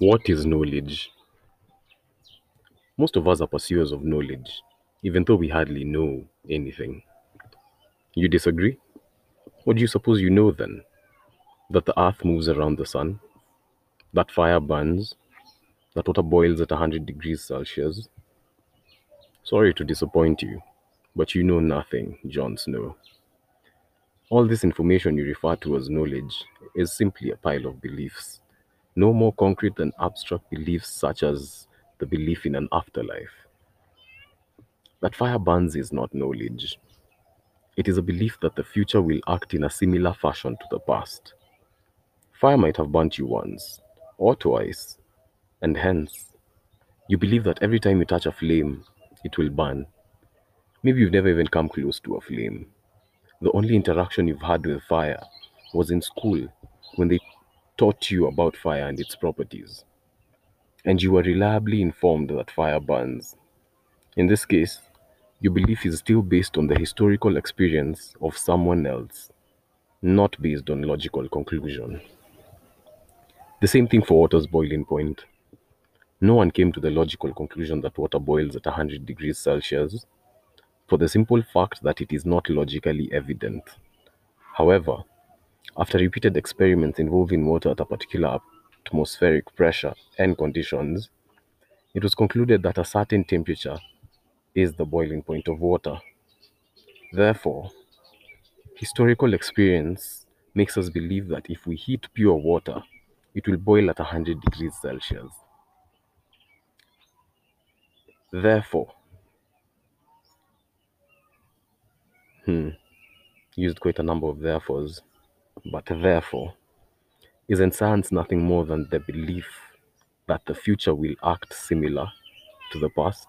What is knowledge? Most of us are pursuers of knowledge, even though we hardly know anything. You disagree? What do you suppose you know then? That the earth moves around the sun? That fire burns? That water boils at 100 degrees Celsius? Sorry to disappoint you, but you know nothing, Jon Snow. All this information you refer to as knowledge is simply a pile of beliefs, no more concrete than abstract beliefs such as the belief in an afterlife. That fire burns is not knowledge. It is a belief that the future will act in a similar fashion to the past. Fire might have burnt you once, or twice, and hence, you believe that every time you touch a flame, it will burn. Maybe you've never even come close to a flame. The only interaction you've had with fire was in school when they taught you about fire and its properties. And you were reliably informed that fire burns. In this case, your belief is still based on the historical experience of someone else, not based on logical conclusion. The same thing for water's boiling point. No one came to the logical conclusion that water boils at 100 degrees Celsius for the simple fact that it is not logically evident. However, after repeated experiments involving water at a particular atmospheric pressure and conditions, it was concluded that a certain temperature is the boiling point of water. Therefore, historical experience makes us believe that if we heat pure water, it will boil at 100 degrees Celsius. Therefore, Hmm. Used quite a number of therefores. But therefore, isn't science nothing more than the belief that the future will act similar to the past?